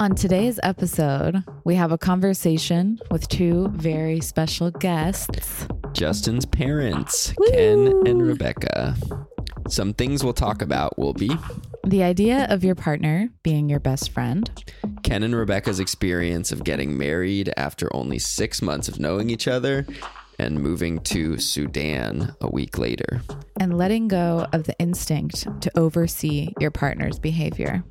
On today's episode, we have a conversation with two very special guests. Justin's parents, Ken and Rebecca. Some things we'll talk about will be The idea of your partner being your best friend, Ken and Rebecca's experience of getting married after only six months of knowing each other and moving to Sudan a week later. and letting go of the instinct to oversee your partner's behavior.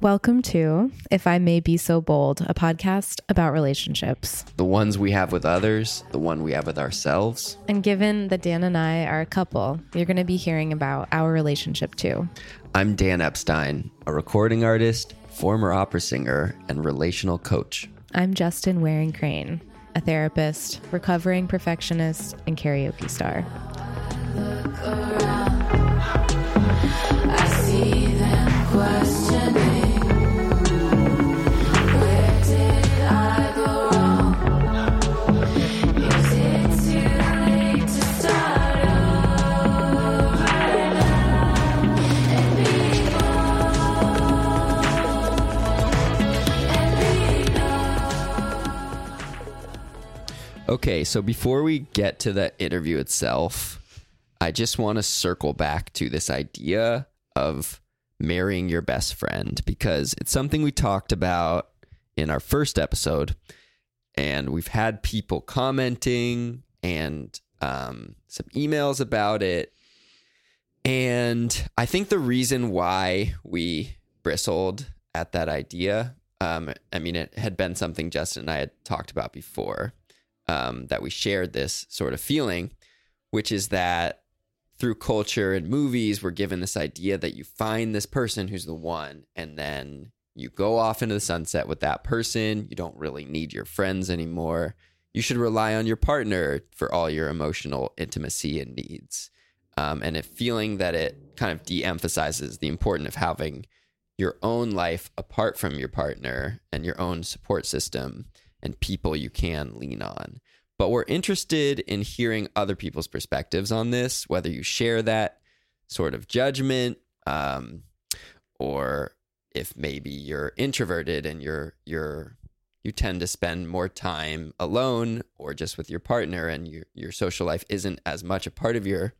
Welcome to If I May Be So Bold, a podcast about relationships. The ones we have with others, the one we have with ourselves. And given that Dan and I are a couple, you're going to be hearing about our relationship too. I'm Dan Epstein, a recording artist, former opera singer, and relational coach. I'm Justin Waring Crane, a therapist, recovering perfectionist, and karaoke star. Okay, so before we get to the interview itself, I just want to circle back to this idea of marrying your best friend because it's something we talked about in our first episode, and we've had people commenting and um, some emails about it. And I think the reason why we bristled at that idea, um, I mean, it had been something Justin and I had talked about before um, that we shared this sort of feeling, which is that through culture and movies, we're given this idea that you find this person who's the one, and then you go off into the sunset with that person. You don't really need your friends anymore. You should rely on your partner for all your emotional intimacy and needs. Um, and a feeling that it kind of de emphasizes the importance of having your own life apart from your partner and your own support system and people you can lean on. But we're interested in hearing other people's perspectives on this, whether you share that sort of judgment, um, or if maybe you're introverted and you're you're you tend to spend more time alone or just with your partner, and your your social life isn't as much a part of your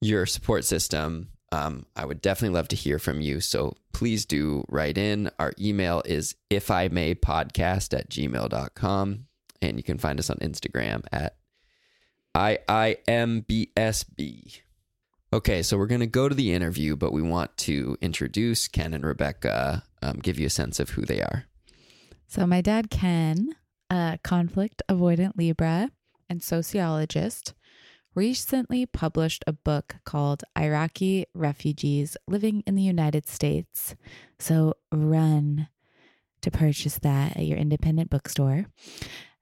your support system. Um, I would definitely love to hear from you. So please do write in. Our email is if I may podcast at gmail.com. And you can find us on Instagram at IIMBSB. Okay, so we're going to go to the interview, but we want to introduce Ken and Rebecca, um, give you a sense of who they are. So, my dad, Ken, a conflict avoidant Libra and sociologist, recently published a book called Iraqi Refugees Living in the United States. So, run to purchase that at your independent bookstore.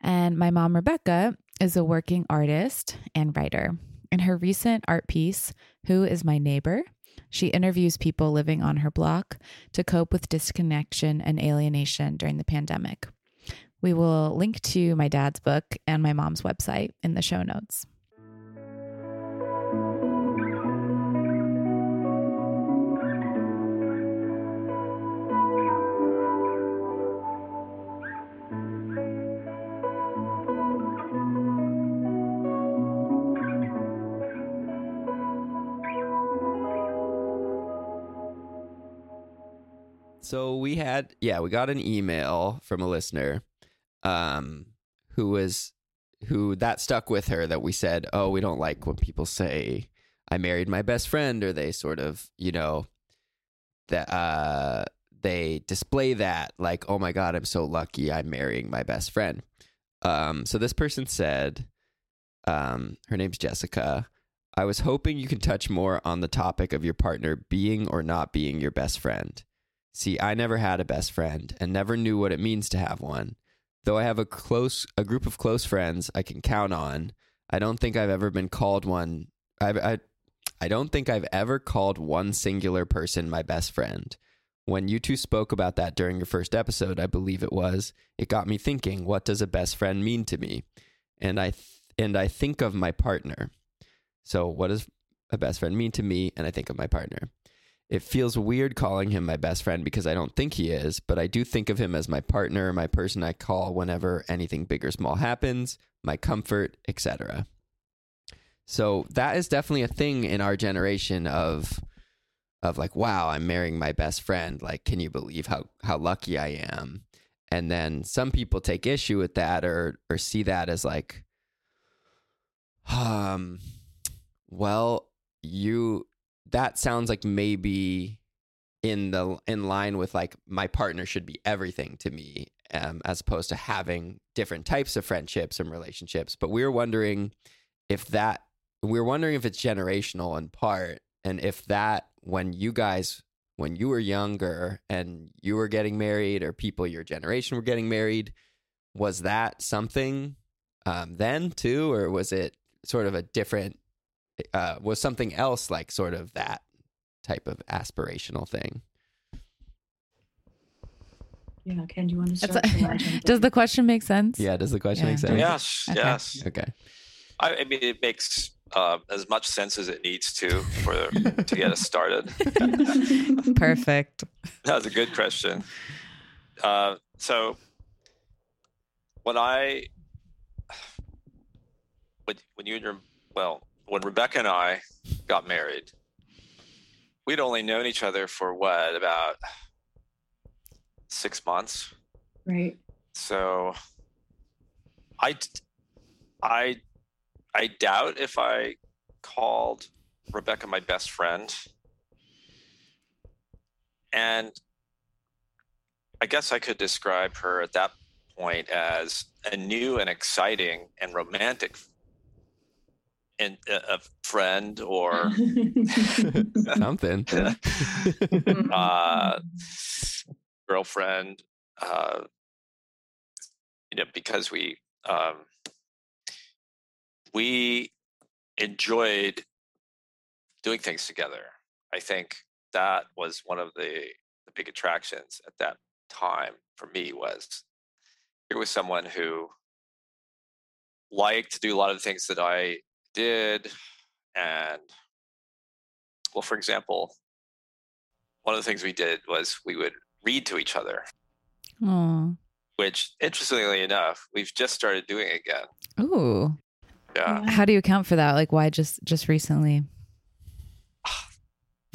And my mom, Rebecca, is a working artist and writer. In her recent art piece, Who is My Neighbor? She interviews people living on her block to cope with disconnection and alienation during the pandemic. We will link to my dad's book and my mom's website in the show notes. We had, yeah, we got an email from a listener um, who was, who that stuck with her that we said, oh, we don't like when people say, I married my best friend, or they sort of, you know, that uh, they display that like, oh my God, I'm so lucky I'm marrying my best friend. Um, so this person said, um, her name's Jessica. I was hoping you can touch more on the topic of your partner being or not being your best friend. See, I never had a best friend and never knew what it means to have one. Though I have a close a group of close friends I can count on, I don't think I've ever been called one. I I I don't think I've ever called one singular person my best friend. When you two spoke about that during your first episode, I believe it was, it got me thinking, what does a best friend mean to me? And I th- and I think of my partner. So, what does a best friend mean to me? And I think of my partner. It feels weird calling him my best friend because I don't think he is, but I do think of him as my partner, my person I call whenever anything big or small happens, my comfort, etc. So that is definitely a thing in our generation of of like, wow, I'm marrying my best friend. Like, can you believe how how lucky I am? And then some people take issue with that or or see that as like um well, you that sounds like maybe in the in line with like my partner should be everything to me um, as opposed to having different types of friendships and relationships. But we are wondering if that we are wondering if it's generational in part and if that when you guys when you were younger and you were getting married or people your generation were getting married was that something um, then too or was it sort of a different uh, was something else like sort of that type of aspirational thing Yeah, Ken, do you want to start? a- Shall I jump Does the question make sense? yeah does the question Yeah. make sense Yes, Okay. yes. okay I, I mean, it makes uh, as much sense as it needs to for to get us started. Perfect. That was a good question. Uh, so, when I, when, when you and your, well, when Rebecca and I got married, we'd only known each other for what, about six months? right. So, I, I, I doubt if I called Rebecca my best friend. And I guess I could describe her at that point as a new and exciting and romantic and a friend or something uh, girlfriend. Uh, you know, because we um, we enjoyed doing things together. I think that was one of the the big attractions at that time for me was here was someone who liked to do a lot of the things that I did and well for example one of the things we did was we would read to each other Oh. which interestingly enough we've just started doing again Ooh. yeah How do you account for that? Like why just just recently?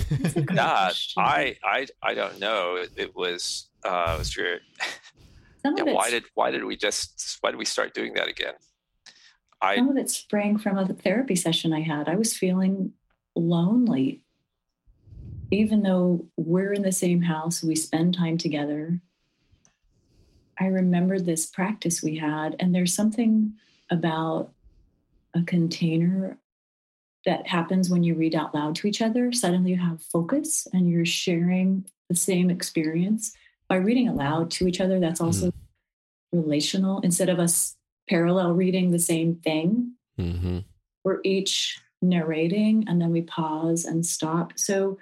That's a great that question. I, I I don't know. It, it was uh, it was weird. Some Yeah, of why did why did we just why did we start doing that again? I some of it sprang from a therapy session I had. I was feeling lonely. Even though we're in the same house, we spend time together. I remembered this practice we had, and there's something about a container that happens when you read out loud to each other. Suddenly you have focus and you're sharing the same experience. By reading aloud to each other, that's mm-hmm. also relational. Instead of us parallel reading the same thing, mm-hmm. we're each narrating and then we pause and stop. So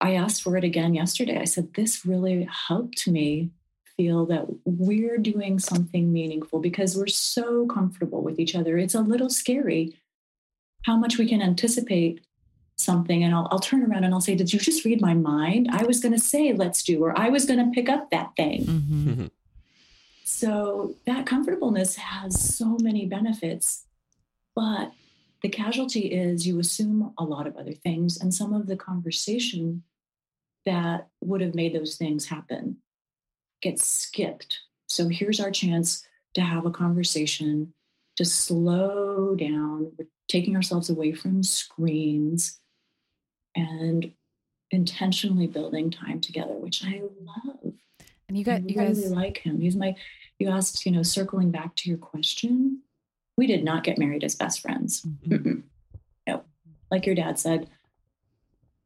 I asked for it again yesterday. I said, This really helped me feel that we're doing something meaningful because we're so comfortable with each other. It's a little scary how much we can anticipate something. And I'll, I'll turn around and I'll say, Did you just read my mind? I was going to say, Let's do, or I was going to pick up that thing. Mm-hmm. So that comfortableness has so many benefits, but the casualty is you assume a lot of other things, and some of the conversation that would have made those things happen gets skipped. So here's our chance to have a conversation, to slow down. We're taking ourselves away from screens and intentionally building time together, which I love. And you got I you really guys like him. He's my. You asked, you know, circling back to your question. We did not get married as best friends. Mhm. Mm-mm. No, like your dad said,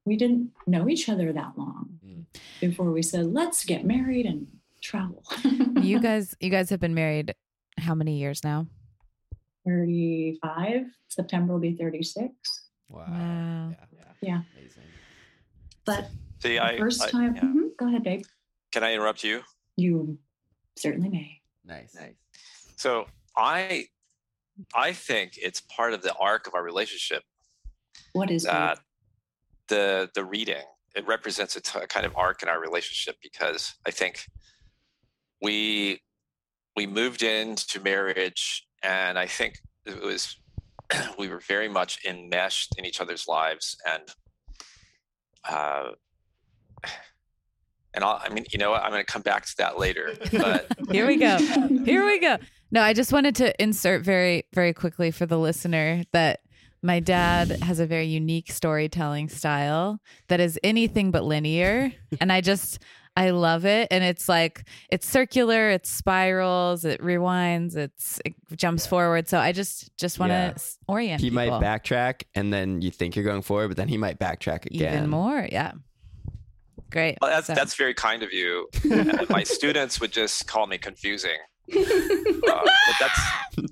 we didn't know each other that long Mm. before we said, let's get married and travel. you guys you guys have been married how many years now? 35. September will be 36. Wow. Wow. Yeah. Yeah. Amazing. But see. the I, first I- time, yeah. Mhm. go ahead, babe. Can I interrupt you? You certainly may. Nice. Nice. So I I think it's part of the arc of our relationship What is that the the reading. It represents a t- a kind of arc in our relationship because I think we we moved into marriage, and I think it was we were very much enmeshed in each other's lives, and uh, and I'll, I mean, you know, what? I'm going to come back to that later, but Here we go. Here we go. No, I just wanted to insert very, very quickly for the listener that my dad has a very unique storytelling style that is anything but linear. And I just, I love it. And it's like, it's circular, it spirals, it rewinds, it's, it jumps forward. So I just, just want to Yeah. orient He might backtrack and then you think you're going forward, but then he might backtrack again. even more. Yeah. Great. Well, that's So- that's very kind of you. My students would just call me confusing. Uh, but that's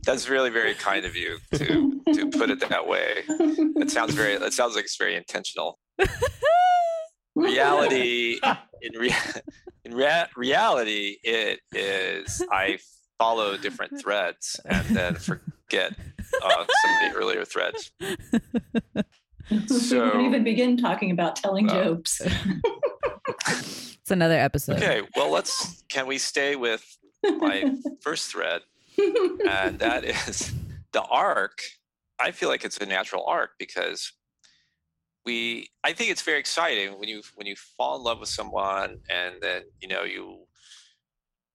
that's really very kind of you to to put it that way. It sounds very. It sounds like it's very intentional. Reality in rea- in rea- reality, it is. I follow different threads and then forget uh, some of the earlier threads. we So- don't even begin talking about telling Uh, jokes. It's another episode. Okay, well, let's. Can we stay with my first thread? and that is the arc. I feel like it's a natural arc because we. I think it's very exciting when you when you fall in love with someone and then you know you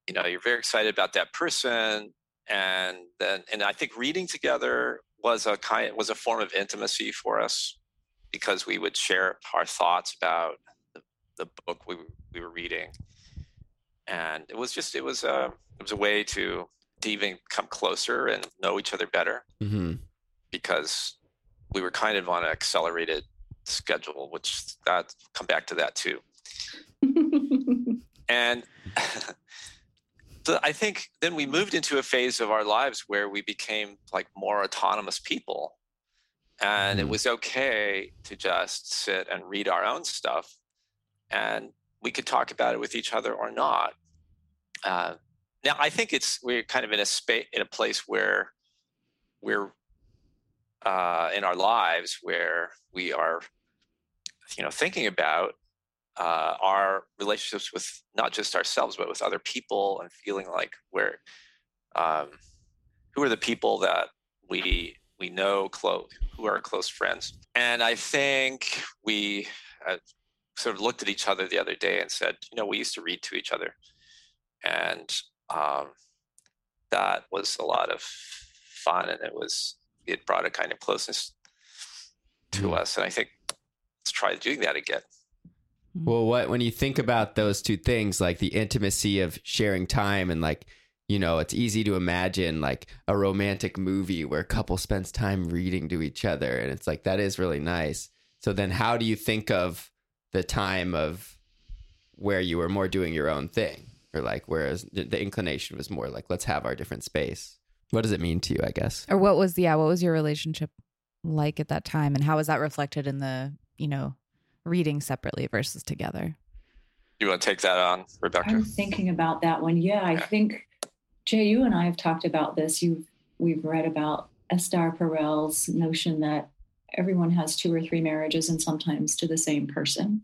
you know you're very excited about that person and then and I think reading together was a kind was a form of intimacy for us because we would share our thoughts about the, the book we were- we were reading. And it was just it was a it was a way to to even come closer and know each other better hmm because we were kind of on an accelerated schedule which that come back to that too. And so i think then we moved into a phase of our lives where we became like more autonomous people. And it Mhm. was okay to just sit and read our own stuff and we could talk about it with each other or not uh, now i think it's we're kind of in a space in a place where we're uh, in our lives where we are you know thinking about uh, our relationships with not just ourselves but with other people and feeling like we're um, who are the people that we we know close who are close friends. And i think we uh, sort of looked at each other the other day and said you know we used to read to each other and um, that was a lot of fun and it was it brought a kind of closeness to Mhm. us and i think let's try doing that again Well, what when you think about those two things, like the intimacy of sharing time and like, you know, it's easy to imagine like a romantic movie where a couple spends time reading to each other and it's like that is really nice. So then how do you think of the time of where you were more doing your own thing or like whereas the the inclination was more like let's have our different space. What does it mean to you, I guess? Or what was the? yeah, what was your relationship like at that time and how was that reflected in the, you know, reading separately versus together? you want to take that on rebecca I'm thinking about that one. Yeah, I Yeah. think Jay, you and I have talked about this. You've we've read about Esther Perel's notion that everyone has two or three marriages and sometimes to the same person.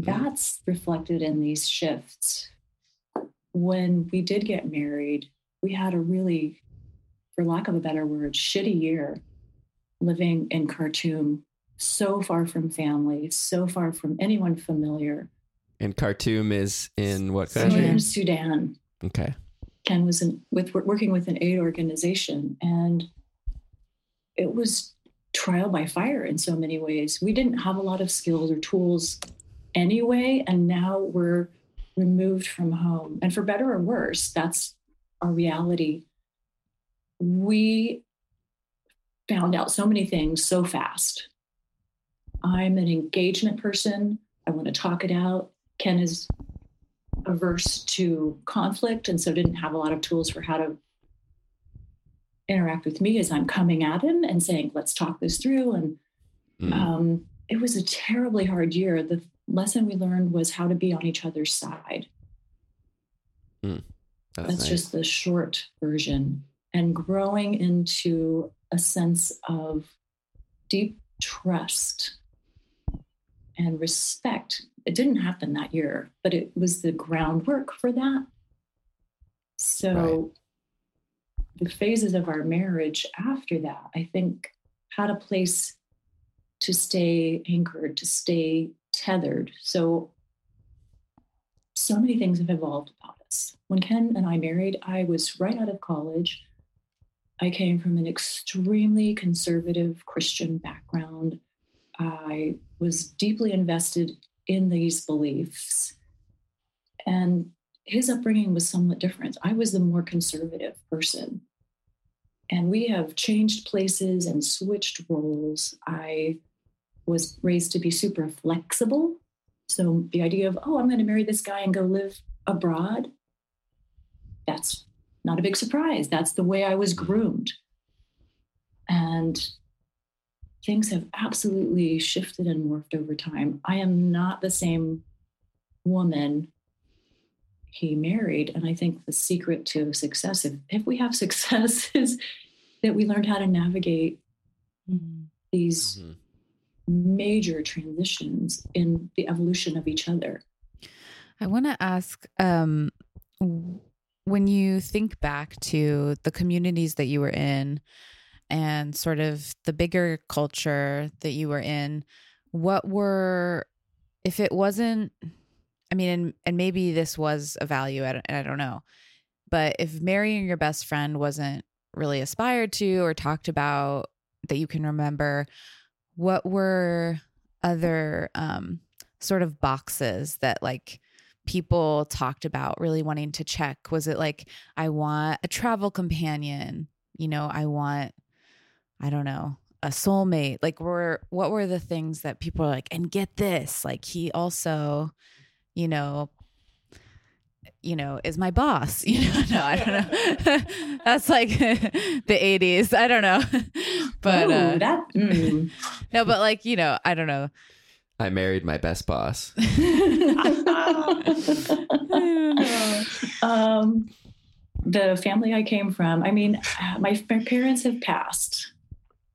Mhm. That's reflected in these shifts. When we did get married, we had a really, for lack of a better word, shitty year living in Khartoum, so far from family, so far from anyone familiar. And Khartoum is in what country? Sudan. Okay. Ken was in, with working with an aid organization, and it was trial by fire in so many ways. We didn't have a lot of skills or tools anyway, and now we're removed from home. And for better or worse, that's our reality. We found out so many things so fast. I'm an engagement person. I want to talk it out. Ken is averse to conflict and so didn't have a lot of tools for how to interact with me as I'm coming at him and saying, let's talk this through. And Mm. um, it was a terribly hard year. The lesson we learned was how to be on each other's side. That's That's nice. just the short version. And growing into a sense of deep trust and respect. It didn't happen that year, but it was the groundwork for that. So the phases of our marriage after that, I think, had a place to stay anchored, to stay tethered. So, so many things have evolved about us. When Ken and I married, I was right out of college. I came from an extremely conservative Christian background. I was deeply invested in these beliefs. And his upbringing was somewhat different. I was the more conservative person. And we have changed places and switched roles. I was raised to be super flexible. So the idea of, oh, I'm going to marry this guy and go live abroad, that's not a big surprise. That's the way I was groomed. And things have absolutely shifted and morphed over time. I am not the same woman he married. And I think the secret to success, if, if we have success, is that we learned how to navigate these Mhm. major transitions in the evolution of each other. I want to ask um, when you think back to the communities that you were in and sort of the bigger culture that you were in, what were, if it wasn't, I mean, and, and maybe this was a value, I don't, I don't know, but if marrying your best friend wasn't really aspired to or talked about that you can remember, what were other um, sort of boxes that like people talked about really wanting to check? Was it like i want a travel companion you know i want i don't know a soulmate? Like were what were the things that people like and get this like he also you know you know is my boss you know no i don't know that's like the 80s i don't know but Ooh, uh, that mm. no but like you know i don't know I married my best boss. I don't know. um, the family I came from, I mean, my, my parents have passed.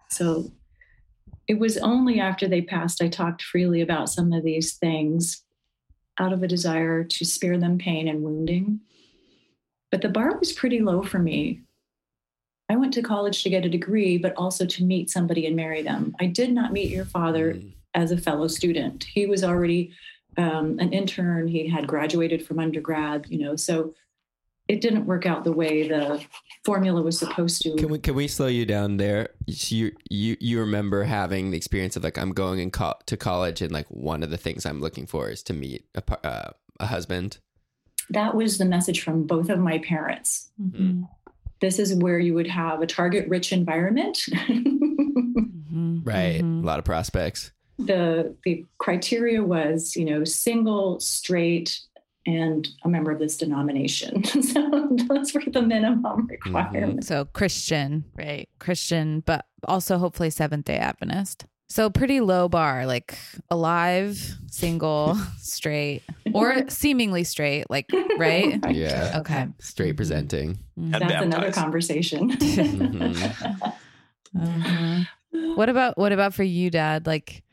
So it was only after they passed I talked freely about some of these things out of a desire to spare them pain and wounding. But the bar was pretty low for me. I went to college to get a degree, but also to meet somebody and marry them. I did not meet your father Mm. as a fellow student. He was already um, an intern. He had graduated from undergrad, you know, so it didn't work out the way the formula was supposed to. Can we can we slow you down there? You you you remember having the experience of like I'm going in co- to college and like one of the things I'm looking for is to meet a uh, a husband. that was the message from both of my parents. Mhm. This is where you would have a target rich environment. Mhm. Right, Mhm. a lot of prospects. the the criteria was, you know, single, straight, and a member of this denomination. so those were the minimum requirements. So Christian, right? Christian, but also hopefully Seventh day Adventist. So pretty low bar, like alive, single, straight, or seemingly straight, like right? Yeah, Okay. straight Mhm. presenting. Mhm. That's another baptized. conversation. Mhm. Uh-huh. What about what about for you, Dad? Like,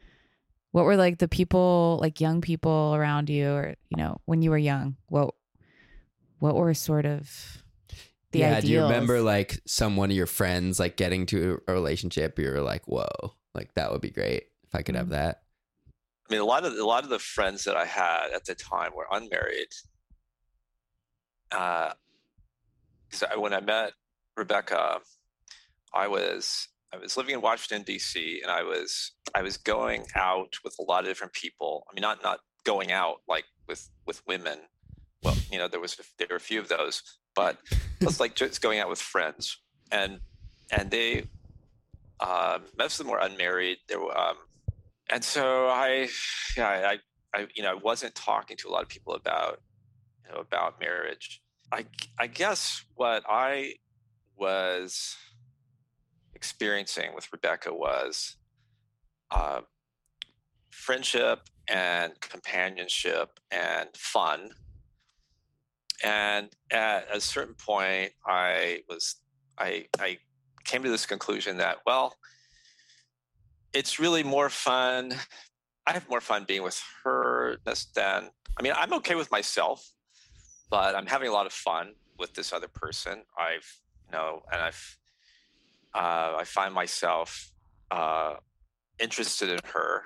what were like the people, like young people around you, or you know, when you were young? What what were sort of the yeah, ideals? do you remember like some one of your friends like getting to a relationship? You're like, whoa, like that would be great if I could have that. I mean, a lot of a lot of the friends that I had at the time were unmarried. Uh, 'cause I, when I met Rebecca, I was I was living in Washington D.C. and I was I was going out with a lot of different people. I mean, not not going out like with with women. Well, you know, there was there were a few of those, but it's like just going out with friends, and and they um, most of them were unmarried. There were. Um, and so I, yeah, I, I, you know, I wasn't talking to a lot of people about, you know, about marriage. I, I guess what I was experiencing with Rebecca was uh, friendship and companionship and fun. And at a certain point, I was, I, I came to this conclusion that, well, it's really more fun I have more fun being with her than I mean, I'm okay with myself, but I'm having a lot of fun with this other person. I've you know, and I've uh, I find myself uh, interested in her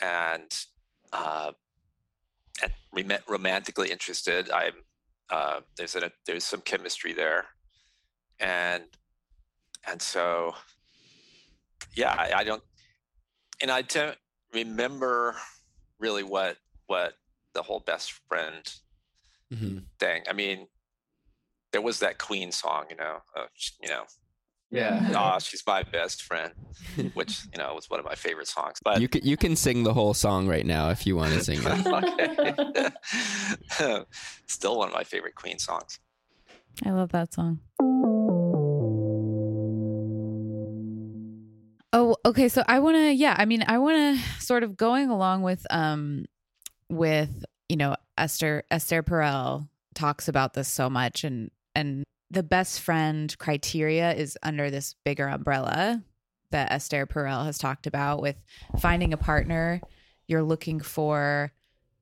and uh, and rom- romantically interested. I'm uh, there's a there's some chemistry there, and and so yeah, I, I don't and I don't remember really what what the whole best friend Mhm. thing. I mean, there was that Queen song, you know, uh, you know, Yeah. "Ah, she's my best friend," which you know was one of my favorite songs. But You can you can sing the whole song right now if you want to sing it. okay, still one of my favorite Queen songs. I love that song. Oh, okay. So I want to, yeah. I mean, I want to sort of going along with, um, with you know Esther Esther Perel talks about this so much, and and the best friend criteria is under this bigger umbrella that Esther Perel has talked about with finding a partner. You're looking for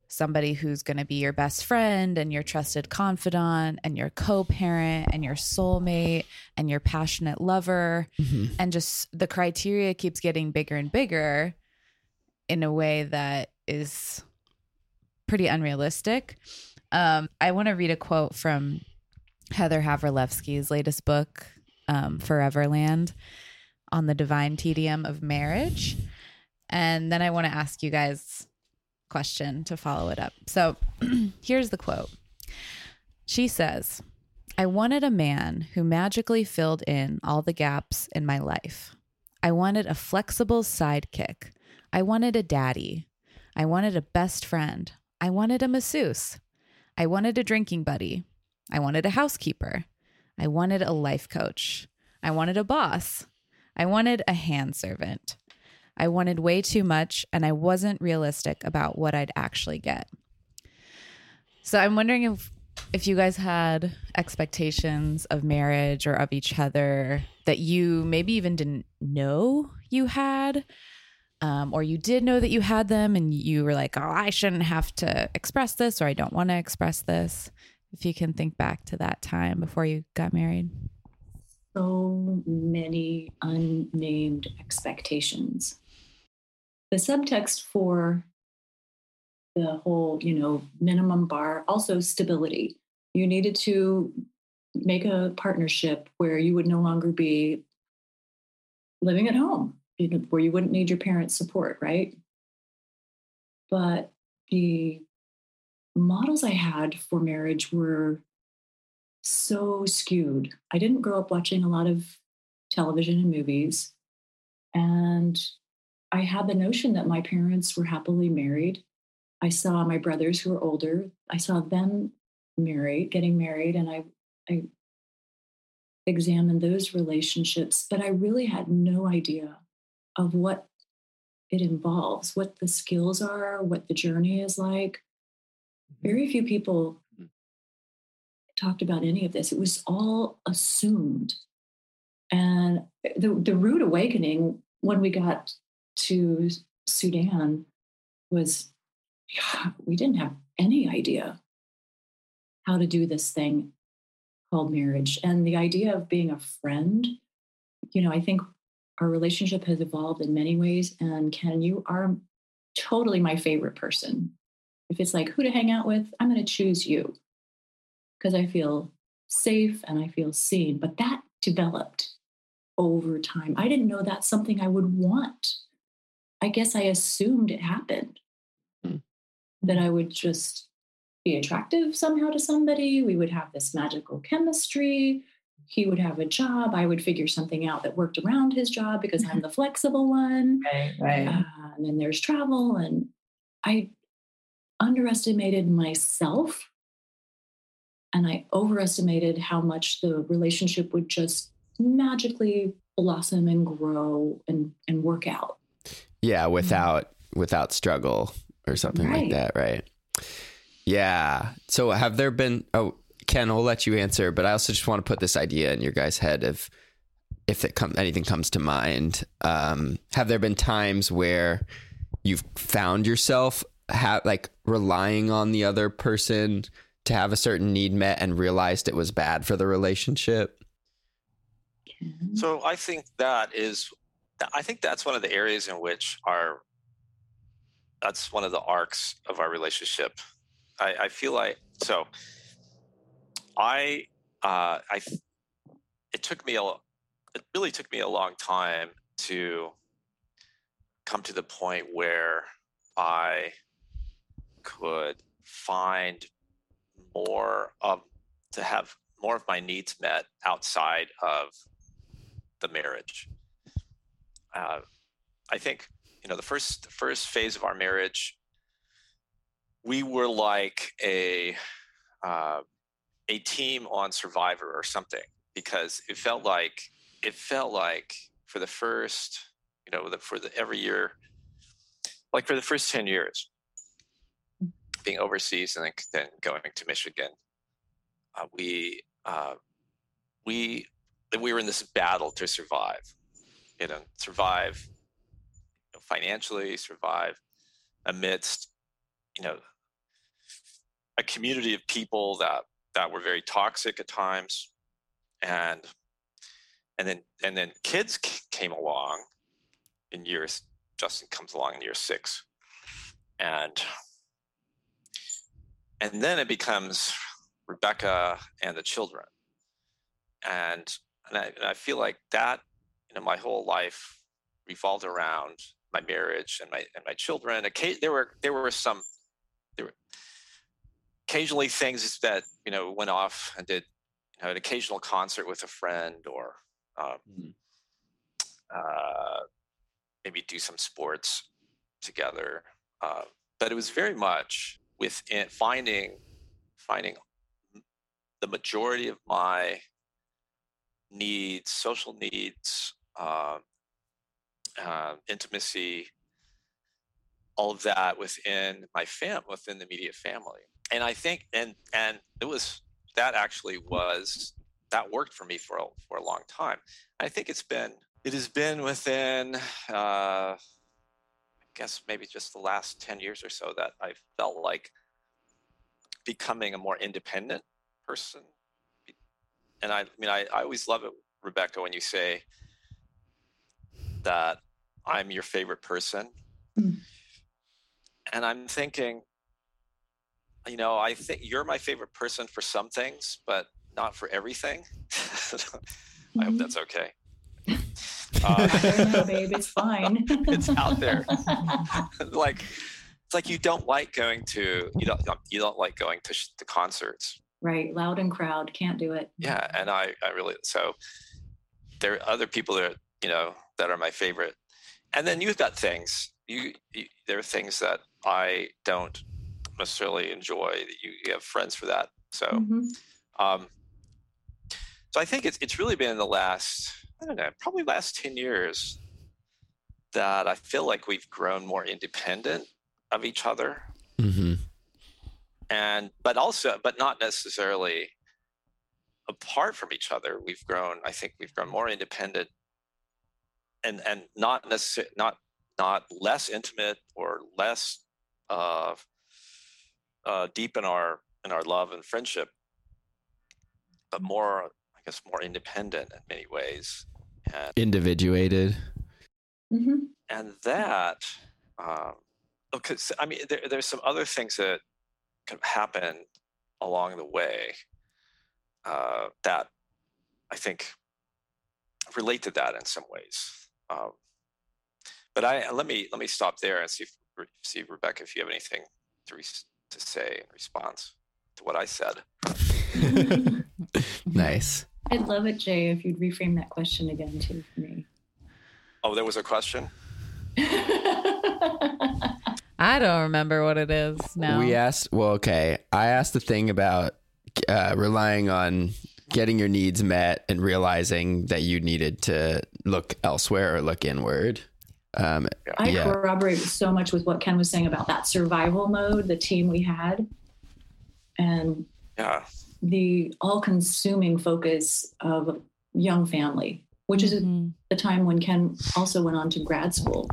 somebody who's going to be your best friend and your trusted confidant and your co-parent and your soulmate and your passionate lover Mhm. and just the criteria keeps getting bigger and bigger in a way that is pretty unrealistic um, i want to read a quote from heather havrilesky's latest book um, foreverland on the divine tedium of marriage and then i want to ask you guys question to follow it up. So here's the quote. She says, I wanted a man who magically filled in all the gaps in my life. I wanted a flexible sidekick. I wanted a daddy. I wanted a best friend. I wanted a masseuse. I wanted a drinking buddy. I wanted a housekeeper. I wanted a life coach. I wanted a boss. I wanted a hand servant. I wanted way too much and I wasn't realistic about what I'd actually get. So I'm wondering if if you guys had expectations of marriage or of each other that you maybe even didn't know you had um, or you did know that you had them and you were like, oh, I shouldn't have to express this or I don't want to express this. If you can think back to that time before you got married. so many unnamed expectations. The subtext for the whole, you know, minimum bar, also stability. You needed to make a partnership where you would no longer be living at home, where you wouldn't need your parents' support, right? But the models I had for marriage were so skewed. I didn't grow up watching a lot of television and movies. And I had the notion that my parents were happily married. I saw my brothers who were older, I saw them married, getting married, and I, I examined those relationships, but I really had no idea of what it involves, what the skills are, what the journey is like. Mm-hmm. Very few people mm-hmm. talked about any of this. It was all assumed. And the, the rude awakening when we got to Sudan was we didn't have any idea how to do this thing called marriage. And the idea of being a friend, you know, I think our relationship has evolved in many ways. And Ken, you are totally my favorite person. If it's like who to hang out with, I'm going to choose you because I feel safe and I feel seen. But that developed over time. I didn't know that's something I would want. I guess I assumed it happened Hmm. that I would just be attractive somehow to somebody. We would have this magical chemistry. He would have a job. I would figure something out that worked around his job because I'm the flexible one. Right, right. Uh, and then there's travel. And I underestimated myself and I overestimated how much the relationship would just magically blossom and grow and, and work out. Yeah, without without struggle or something like that, right? Yeah. So have there been oh Ken, I'll let you answer, but I also just want to put this idea in your guys' head of if it come anything comes to mind. Um, have there been times where you've found yourself ha- like relying on the other person to have a certain need met and realized it was bad for the relationship? So I think that is, I think that's one of the areas in which our, that's one of the arcs of our relationship. I, I feel like so. I, uh, I, it took me a, it really took me a long time to come to the point where I could find more of to have more of my needs met outside of the marriage. Uh, I think you know the first the first phase of our marriage, we were like a uh, a team on Survivor or something because it felt like it felt like for the first you know the, for the every year, like for the first ten years, being overseas and then, going to Michigan, uh, we uh, we we were in this battle to survive, you know, survive you know, financially, survive amidst, you know, a community of people that that were very toxic at times, and and then and then kids came along in years. Justin comes along in year six, and and then it becomes Rebecca and the children, and and I, and I feel like that you know my whole life revolved around my marriage and my and my children. There were there were some there were occasionally things that you know went off and did you know an occasional concert with a friend or um, Mhm. uh, maybe do some sports together. Uh, but it was very much within finding finding the majority of my needs, social needs, uh, uh, intimacy, all of that within my fam, within the immediate family. And I think, and and it was that actually was that worked for me for a, for a long time. I think it's been it has been within, uh, guess maybe just the last ten years or so that I felt like becoming a more independent person and I, I mean, I, I always love it, Rebecca, when you say that I'm your favorite person. Mm. And I'm thinking, you know, I think you're my favorite person for some things, but not for everything. I hope that's okay. Uh, I don't know, babe. It's fine. it's out there. like, it's like you don't like going to you don't you don't like going to, sh- to concerts right. Loud and crowd. Can't do it. yeah and i i really so there are other people that you know that are my favorite and then you've got things you, you there are things that i don't necessarily enjoy that you, you have friends for that so Mhm. um so i think it's it's really been in the last i don't know probably last 10 years that i feel like we've grown more independent of each other. Mm-hmm. and but also but not necessarily apart from each other. We've grown i think we've grown more independent and and not necessarily not not less intimate or less uh, uh, deep in our in our love and friendship but more i guess more independent in many ways and Individuated. Mhm. and that um because i mean there, there's some other things that can happen along the way uh, that i think relate to that in some ways um, but i let me let me stop there and see if see rebecca if you have anything to, re- to say in response to what i said nice. I'd love it, Jay, if you'd reframe that question again too for me. oh there was a question I don't remember what it is now. We asked, well, okay. I asked the thing about uh, relying on getting your needs met and realizing that you needed to look elsewhere or look inward. Um, I yeah. corroborate so much with what Ken was saying about that survival mode, the team we had, and yeah the all consuming focus of young family, which is Mhm. the time when Ken also went on to grad school.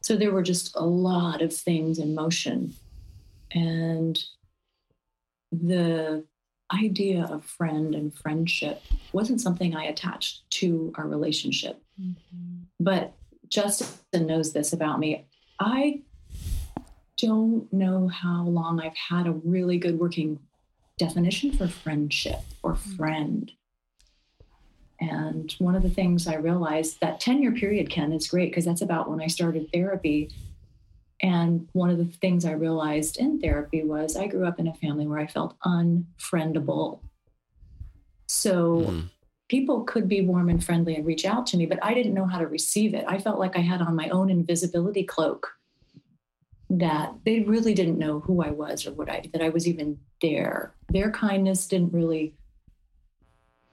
So there were just a lot of things in motion. And the idea of friend and friendship wasn't something I attached to our relationship. But Justin knows this about me. I don't know how long I've had a really good working definition for friendship or friend. And one of the things I realized that 10 year period, Ken, is great because that's about when I started therapy. And one of the things I realized in therapy was I grew up in a family where I felt unfriendable. So Mhm. people could be warm and friendly and reach out to me, but I didn't know how to receive it. I felt like I had on my own invisibility cloak that they really didn't know who I was or what I that I was even there. Their kindness didn't really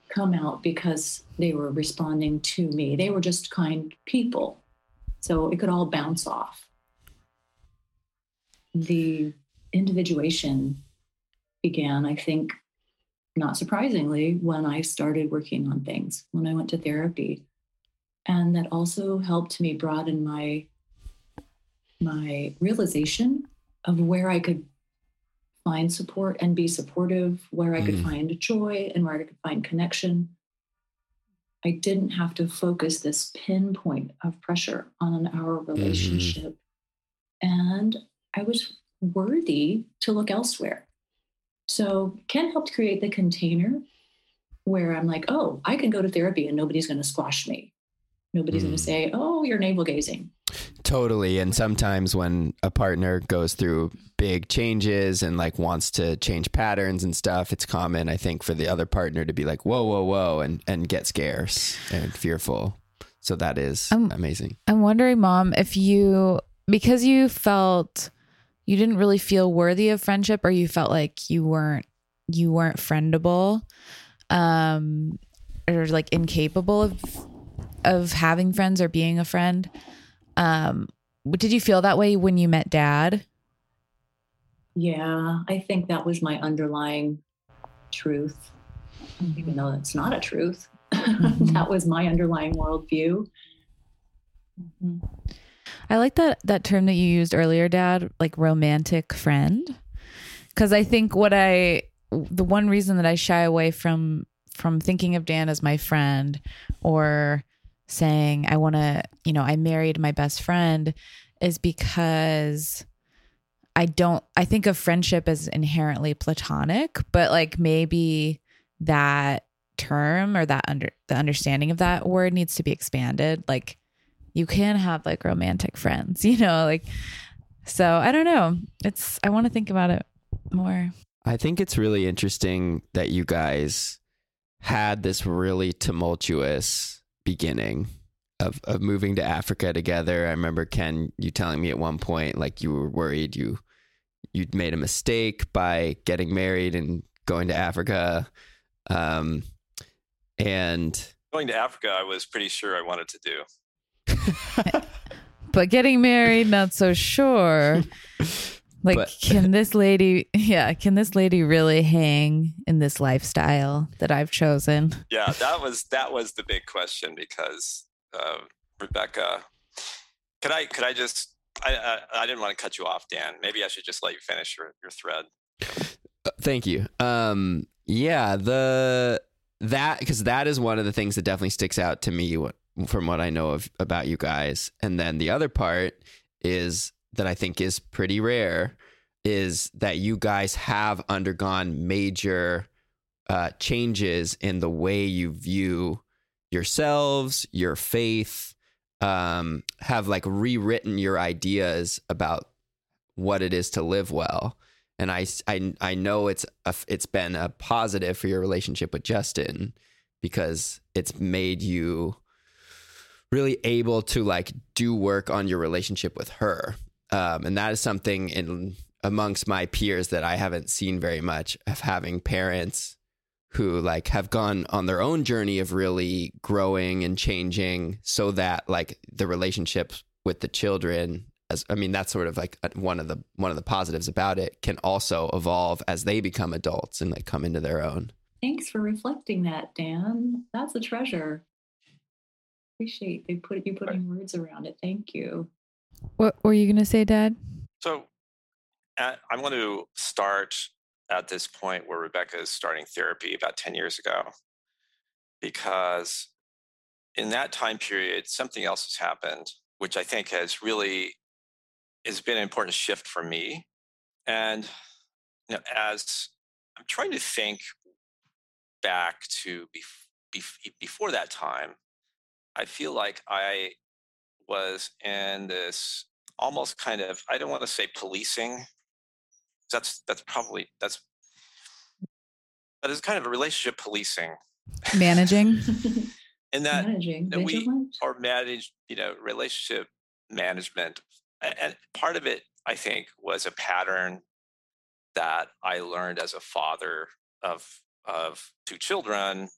come out because they were responding to me. They were just kind people. So it could all bounce off. The individuation began, I think, not surprisingly, when I started working on things, when I went to therapy. And that also helped me broaden my my realization of where I could find support and be supportive, where I could Mhm. find joy and where I could find connection. I didn't have to focus this pinpoint of pressure on our relationship. And I was worthy to look elsewhere. So Ken helped create the container where I'm like, oh, I can go to therapy and nobody's going to squash me. Nobody's going Mm. to say, oh, you're navel gazing. Totally. And sometimes when a partner goes through big changes and like wants to change patterns and stuff, it's common, I think, for the other partner to be like, whoa, whoa, whoa, and, and get scarce and fearful. So that is Um, amazing. I'm wondering, mom, if you, because you felt you didn't really feel worthy of friendship or you felt like you weren't, you weren't friendable, um, or like incapable of, of having friends or being a friend. Um, did you feel that way when you met dad? Yeah, I think that was my underlying truth, even though it's not a truth. Mhm. that was my underlying worldview. I like that that term that you used earlier, Dad, like romantic friend, because I think what I the one reason that I shy away from from thinking of Dan as my friend or saying I want to, you know, I married my best friend is because I don't I think of friendship as inherently platonic, but like maybe that term or that under the understanding of that word needs to be expanded like you can have like romantic friends, you know, like so I don't know. It's I want to think about it more. I think it's really interesting that you guys had this really tumultuous beginning of, of moving to Africa together. I remember Ken, you telling me at one point like you were worried you you'd made a mistake by getting married and going to Africa. Um, and Going to Africa, I was pretty sure I wanted to do. But getting married, not so sure. Like, But- can this lady, yeah, can this lady really hang in this lifestyle that I've chosen? Yeah, that was that was the big question because uh, Rebecca, could I could I just I, I I didn't want to cut you off, Dan. Maybe I should just let you finish your, your thread. Uh, Thank you. Um, yeah, the that because that is one of the things that definitely sticks out to me from what I know of about you guys. And then the other part is that I think is pretty rare is that you guys have undergone major uh, changes in the way you view yourselves, your faith, um, have like rewritten your ideas about what it is to live well. And I, I, I know it's a, it's been a positive for your relationship with Justin because it's made you really able to like do work on your relationship with her um, and that is something in amongst my peers that I haven't seen very much of having parents who like have gone on their own journey of really growing and changing so that like the relationship with the children as I mean that's sort of like uh, one of the one of the positives about it can also evolve as they become adults and like come into their own. Thanks for reflecting that, Dan. That's a treasure. Appreciate they put you putting words around it. Thank you. What were you gonna say, Dad? So at, I'm going to start at this point where Rebecca is starting therapy about 10 years ago, because in that time period, something else has happened, which I think has really has been an important shift for me. And you know, as I'm trying to think back to bef- bef- before that time, I feel like I was in this almost kind of I don't want to say policing. That's that's probably that's but it's kind of a relationship policing Managing. in that Managing, that we- vigilant. or manage you know relationship management and part of it i think was a pattern that i learned as a father of of two children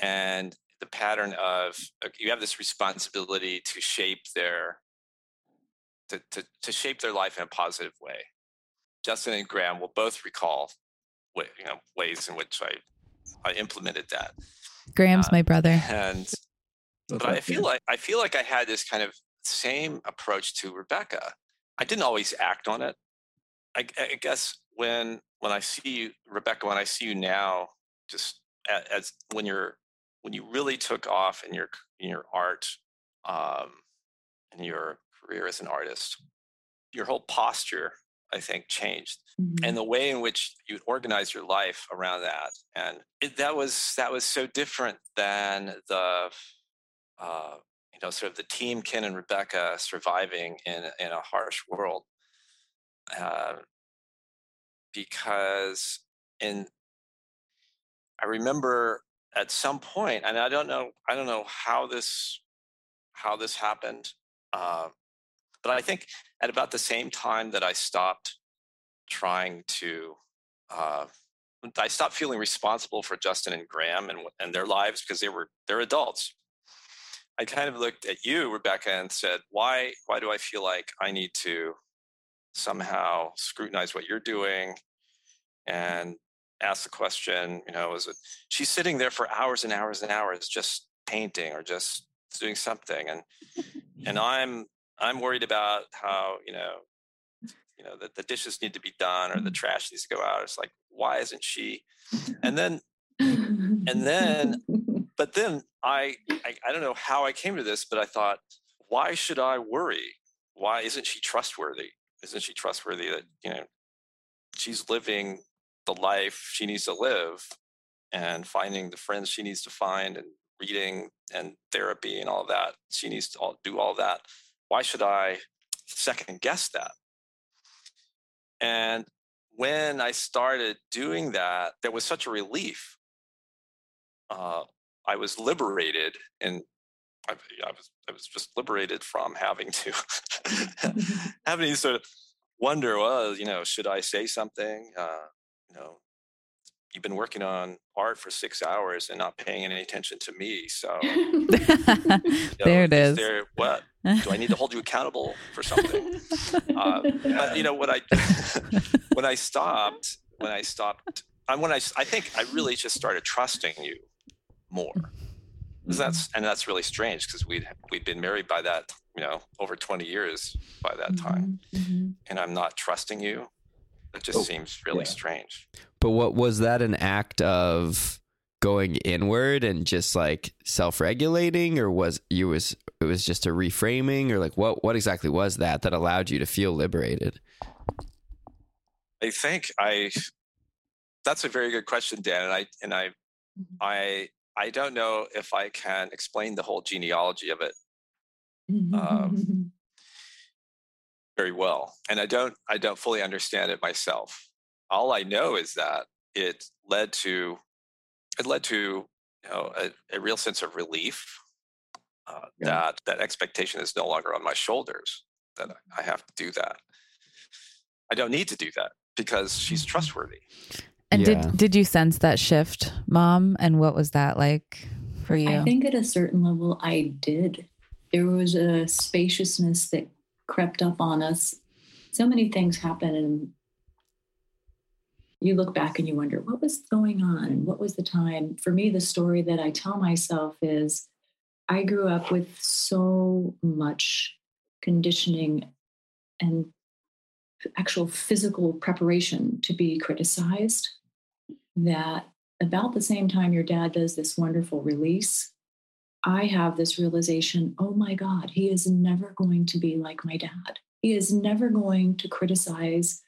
and the pattern of you have this responsibility to shape their to, to, to shape their life in a positive way justin and graham will both recall wa- you know ways in which i i implemented that Graham's Uh, my brother. and but I feel like I feel like I had this kind of same approach to Rebecca. I didn't always act on it. I, I guess when when I see you, Rebecca, when I see you now, just as, as when you're when you really took off in your in your art, um, in your career as an artist, your whole posture, I think, changed Mhm. and the way in which you organize your life around that and it, that was that was so different than the uh, you know sort of the team ken and rebecca surviving in in a harsh world uh, because in i remember at some point and i don't know i don't know how this how this happened uh, but i think at about the same time that i stopped trying to uh, I stopped feeling responsible for Justin and Graham and and their lives because they were they're adults. I kind of looked at you, Rebecca, and said, "Why why do I feel like I need to somehow scrutinize what you're doing and ask the question? You know, is it she's sitting there for hours and hours and hours just painting or just doing something, and and I'm I'm worried about how you know you know that the dishes need to be done or the mm-hmm. trash needs to go out. It's like why isn't she? And then and then- but then I, I I don't know how I came to this, but I thought, why should I worry? Why isn't she trustworthy? Isn't she trustworthy that you know she's living the life she needs to live and finding the friends she needs to find and reading and therapy and all that she needs to all, do all that. Why should I second guess that? And when I started doing that, there was such a relief. Uh, I was liberated, and I, I was I was just liberated from having to having to sort of wonder, well, you know, should I say something? Uh, you know, you've been working on art for six hours and not paying any attention to me, so you know, there it is. There, what do I need to hold you accountable for something? Uh, but you know what I when I stopped when I stopped I when I I think I really just started trusting you more that's and that's really strange because we'd we'd been married by that you know over 20 years by that time Mhm. and I'm not trusting you it just Oh, seems really yeah. strange But what was that an act of going inward and just like self-regulating or was you was it was just a reframing or like what what exactly was that that allowed you to feel liberated? I think I that's a very good question Dan and I and I Mhm. I I don't know if I can explain the whole genealogy of it Mm-hmm. Um, very well and i don't i don't fully understand it myself all i know is that it led to it led to you know a, a real sense of relief uh, Yeah. that that expectation is no longer on my shoulders that i have to do that i don't need to do that because she's trustworthy and Yeah. did did you sense that shift, Mom? And what was that like for you? I think at a certain level, I did. There was a spaciousness that crept up on us. So many things happen, and you look back and you wonder, what was going on? What was the time? For me, the story that I tell myself is I grew up with so much conditioning and actual physical preparation to be criticized that about the same time your dad does this wonderful release i have this realization oh my god he is never going to be like my dad. He is never going to criticize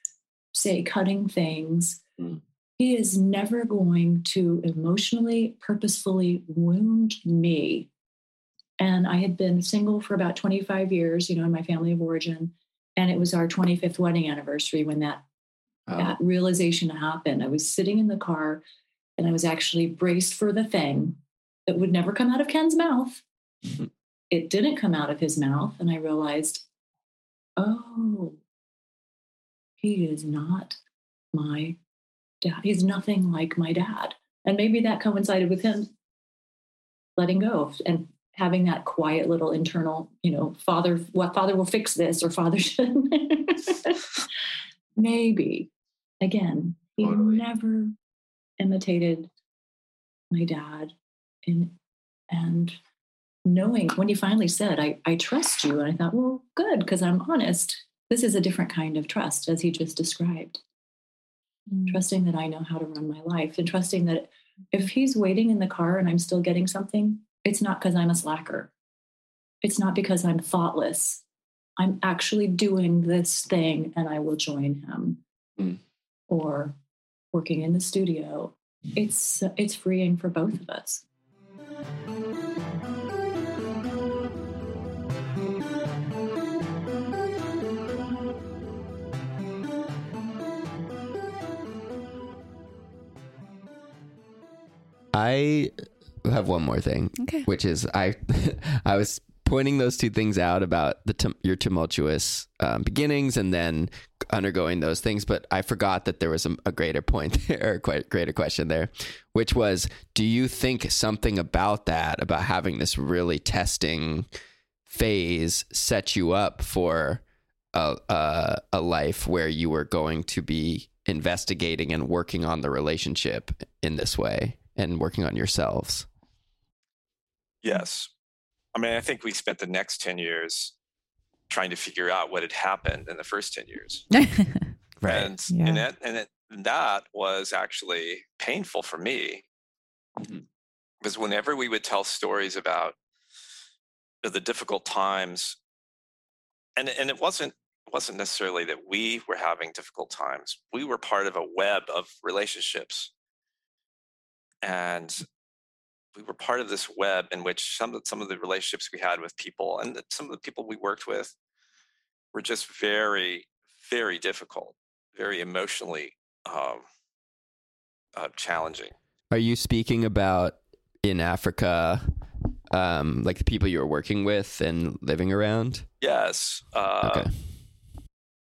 say cutting things. Mm. he is never going to emotionally purposefully wound me. And i had been single for about 25 years you know in my family of origin and it was our 25th wedding anniversary when that Oh, that realization happened. I was sitting in the car and I was actually braced for the thing that would never come out of Ken's mouth. Mhm. It didn't come out of his mouth. And I realized, oh, he is not my dad. He's nothing like my dad. And maybe that coincided with him letting go and having that quiet little internal, you know, father, what father will fix this or father should. maybe again he Totally. never imitated my dad and and knowing when he finally said I, I trust you and i thought well good because i'm honest this is a different kind of trust as he just described. Trusting that i know how to run my life and trusting that if he's waiting in the car and i'm still getting something it's not because i'm a slacker. It's not because i'm thoughtless. I'm actually doing this thing and i will join him. Mm. or working in the studio. It's it's freeing for both of us I have one more thing, Okay. which is I I was pointing those two things out about the tum- your tumultuous um, beginnings and then undergoing those things, but I forgot that there was a, a greater point there, or quite greater question there, which was, do you think something about that, about having this really testing phase, set you up for a a, a life where you were going to be investigating and working on the relationship in this way and working on yourselves? Yes. I mean, I think we spent the next 10 years trying to figure out what had happened in the first 10 years. And, Yeah. and, that, and, it, that was actually painful for me Mhm. because whenever we would tell stories about the difficult times, and, and it wasn't it wasn't necessarily that we were having difficult times. We were part of a web of relationships. And we were part of this web in which some of some of the relationships we had with people and some of the people we worked with were just very, very difficult, very emotionally um, uh, challenging. Are you speaking about in Africa, um, like the people you were working with and living around? Yes, uh, okay.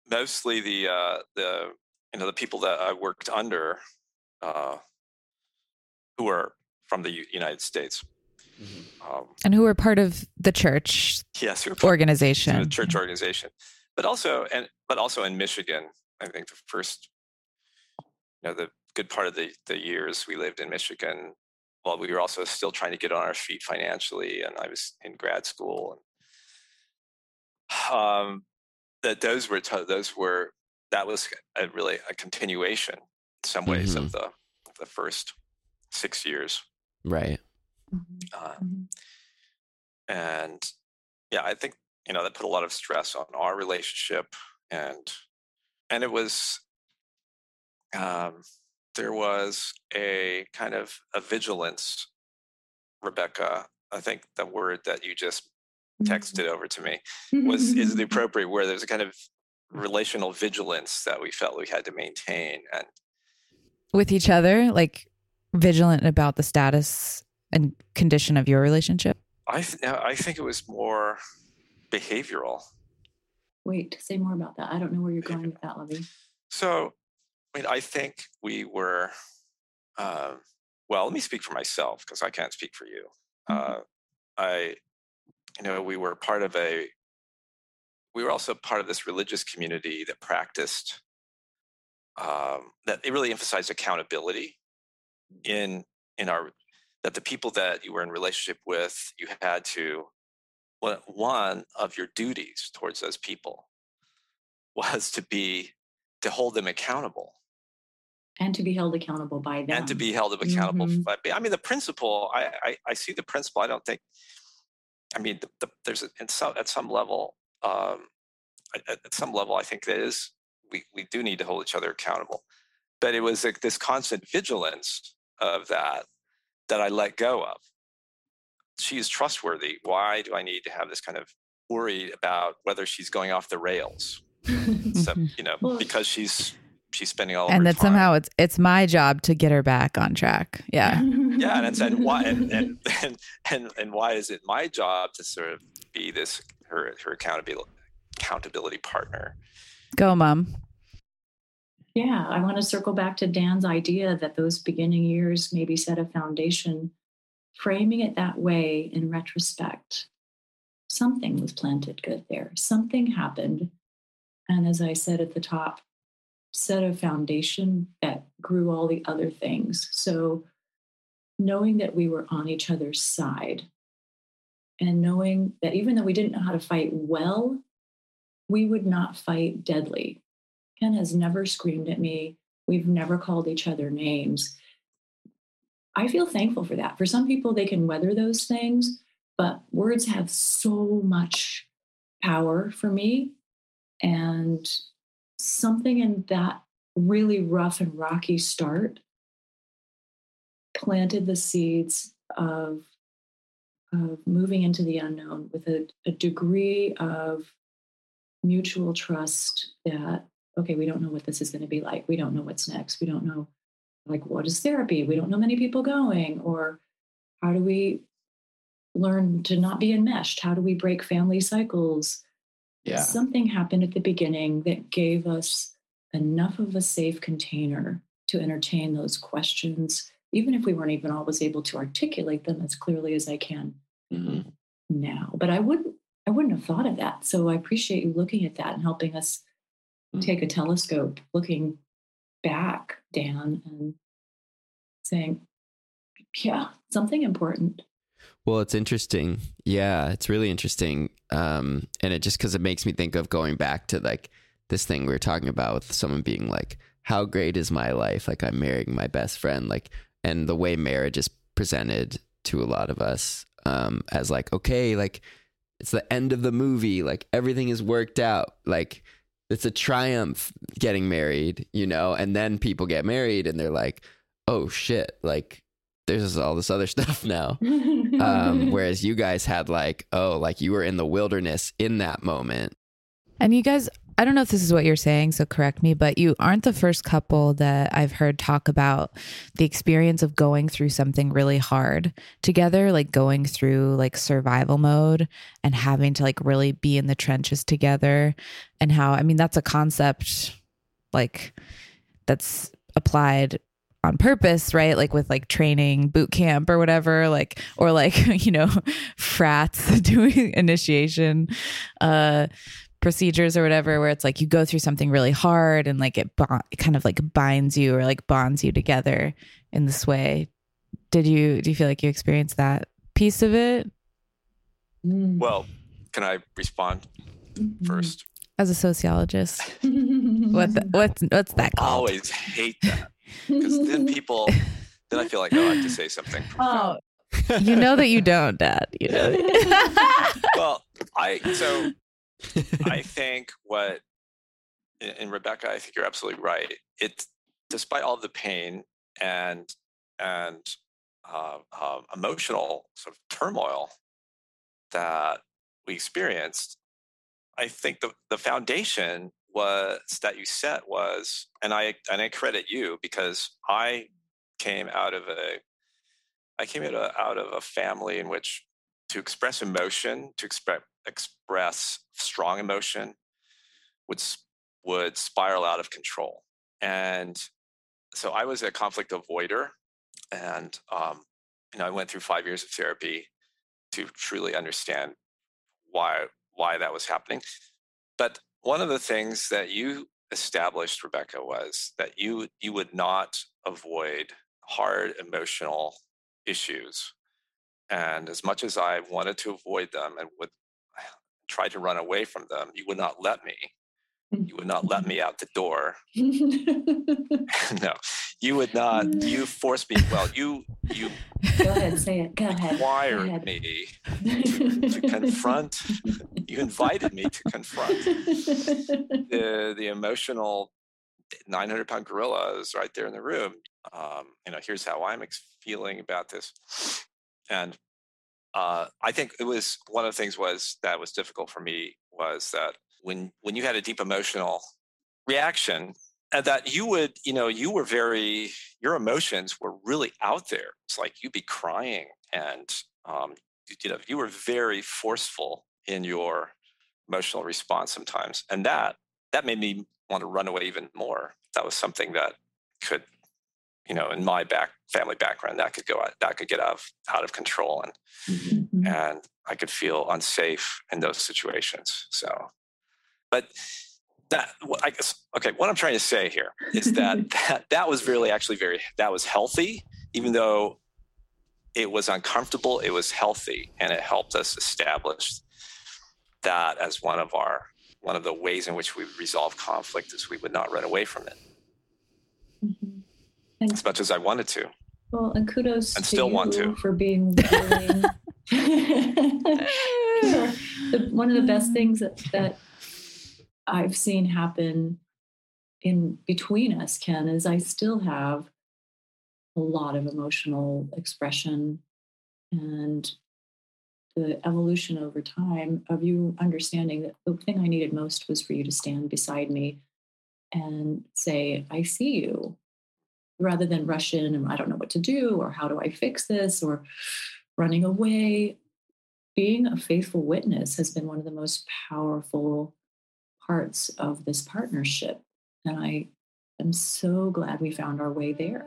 mostly the uh, the you know the people that I worked under, uh, who are from the U- United States. Um, and who were part of the church yes, who are part of organization. the church organization, but also and but also in Michigan. I think the first, you know, the good part of the the years we lived in Michigan, while we were also still trying to get on our feet financially, and I was in grad school. And, um, that those were to- those were that was a, really a continuation in some ways of the the first six years. Right. Uh, Mhm. and yeah i think you know that put a lot of stress on our relationship and and it was um there was a kind of a vigilance rebecca i think the word that you just texted over to me was is the appropriate word there's a kind of relational vigilance that we felt we had to maintain and with each other, like vigilant about the status and condition of your relationship. i th- i think it was more behavioral Wait, say more about that. I don't know where you're going with that, Lovey. So, I mean, I think we were. Um, well, let me speak for myself because I can't speak for you. Uh, I, you know, we were part of a. We were also part of this religious community that practiced. Um, that it really emphasized accountability in in our that the people that you were in relationship with you had to one of your duties towards those people was to be to hold them accountable and to be held accountable by them. and to be held accountable. Mhm. But I mean, the principle, I, I, I see the principle. I don't think, I mean, the, the, there's a, in some, at some level, um, at, at- at some level, I think that is we, we do need to hold each other accountable. But it was like this constant vigilance of that that I let go of. She is trustworthy. Why do I need to have this kind of worry about whether she's going off the rails? So, you know, because she's she's spending all of and her that time. somehow it's it's my job to get her back on track. Yeah. yeah and it's and why and, and and and and why is it my job to sort of be this her her accountability accountability partner Go, mom. Yeah, I want to circle back to Dan's idea that those beginning years maybe set a foundation. Framing it that way in retrospect, something was planted good there. Something happened. And as I said at the top, set a foundation that grew all the other things. So knowing that we were on each other's side and knowing that even though we didn't know how to fight well, we would not fight deadly. Ken has never screamed at me. We've never called each other names. I feel thankful for that. For some people, they can weather those things, but words have so much power for me. And something in that really rough and rocky start planted the seeds of, of moving into the unknown with a, a degree of mutual trust that okay, we don't know what this is going to be like. We don't know what's next. We don't know, like, what is therapy? We don't know many people going. Or how do we learn to not be enmeshed? How do we break family cycles? Yeah. Something happened at the beginning that gave us enough of a safe container to entertain those questions, even if we weren't even always able to articulate them as clearly as I can Mhm. now. But I wouldn't I wouldn't have thought of that. So I appreciate you looking at that and helping us. Take a telescope, looking back, Dan, and saying, yeah, something important. Well, it's interesting. Yeah, it's really interesting. Um, and it just because it makes me think of going back to like this thing we were talking about with someone being like, "How great is my life? Like I'm marrying my best friend." Like, and the way marriage is presented to a lot of us um, as like, okay, like it's the end of the movie. Like everything is worked out. Like it's a triumph getting married, you know. And then people get married and they're like, "Oh shit!" Like there's all this other stuff now um, whereas you guys had like oh like you were in the wilderness in that moment And you guys, I don't know if this is what you're saying, so correct me, but you aren't the first couple that I've heard talk about the experience of going through something really hard together, like going through like survival mode and having to like really be in the trenches together. And how, I mean, that's a concept like that's applied on purpose, right? Like with like training, boot camp or whatever, like, or like, you know, frats doing initiation. Uh, procedures or whatever where it's like you go through something really hard and like it, bo- it kind of like binds you or like bonds you together in this way. Did you do you feel like you experienced that piece of it? Mm. well can i respond Mhm. first? As a sociologist what the, what's what's that i called? Always hate that because then people then i feel like oh, i have to say something. Oh, you know that you don't dad. You know well i so I think what, and Rebecca, I think you're absolutely right. It, despite all the pain and and uh, uh, emotional sort of turmoil that we experienced, I think the the foundation was that you set was, and I and I credit you because I came out of a, I came out of, out of a family in which to express emotion, to express express strong emotion, would would spiral out of control. And so I was a conflict avoider, and um, you know I went through five years of therapy to truly understand why why that was happening. But one of the things that you established, Rebecca, was that you you would not avoid hard emotional issues and as much as I wanted to avoid them and would tried to run away from them, you would not let me. You would not let me out the door. no, you would not. You forced me. Well, you you Go ahead, say it. Go ahead. Go wired ahead. me to confront. You invited me to confront the the emotional 900 pound gorilla is right there in the room. Um, you know, here's how I'm feeling about this, and uh, I think it was one of the things was that was difficult for me was that when when you had a deep emotional reaction and that you would you know you were very your emotions were really out there. It's like you'd be crying and um, you, you know you were very forceful in your emotional response sometimes. And that that made me want to run away even more. That was something that could you know in my back family background that could go out that could get out of, out of control and Mhm. and I could feel unsafe in those situations. So, but that I guess okay. What I'm trying to say here is that that, that was really actually very that was healthy, even though it was uncomfortable. It was healthy, and it helped us establish that as one of our one of the ways in which we resolve conflict is we would not run away from it Mhm. as much as I wanted to. Well, and kudos And to still you want to. for being willing. the, one of the best things that, that I've seen happen in between us, Ken, is I still have a lot of emotional expression and the evolution over time of you understanding that the thing I needed most was for you to stand beside me and say, I see you, rather than rush in and I don't know what to do or how do I fix this or running away. Being a faithful witness has been one of the most powerful parts of this partnership. And I am so glad we found our way there.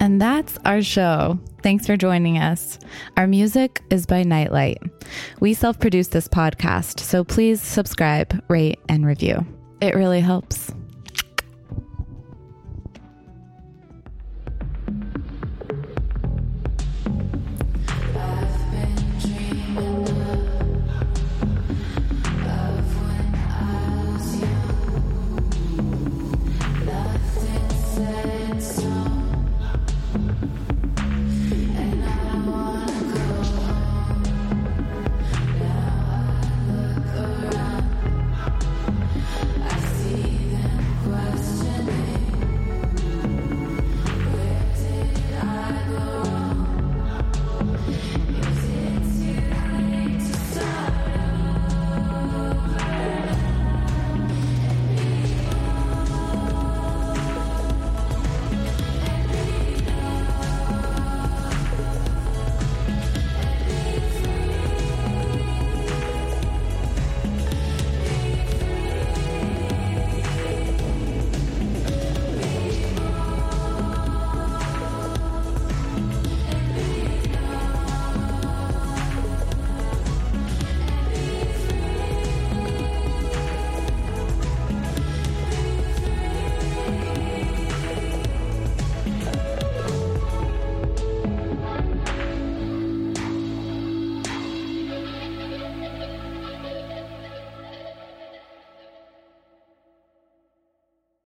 And that's our show. Thanks for joining us. Our music is by Nightlight. We self produce this podcast, so please subscribe, rate, and review. It really helps.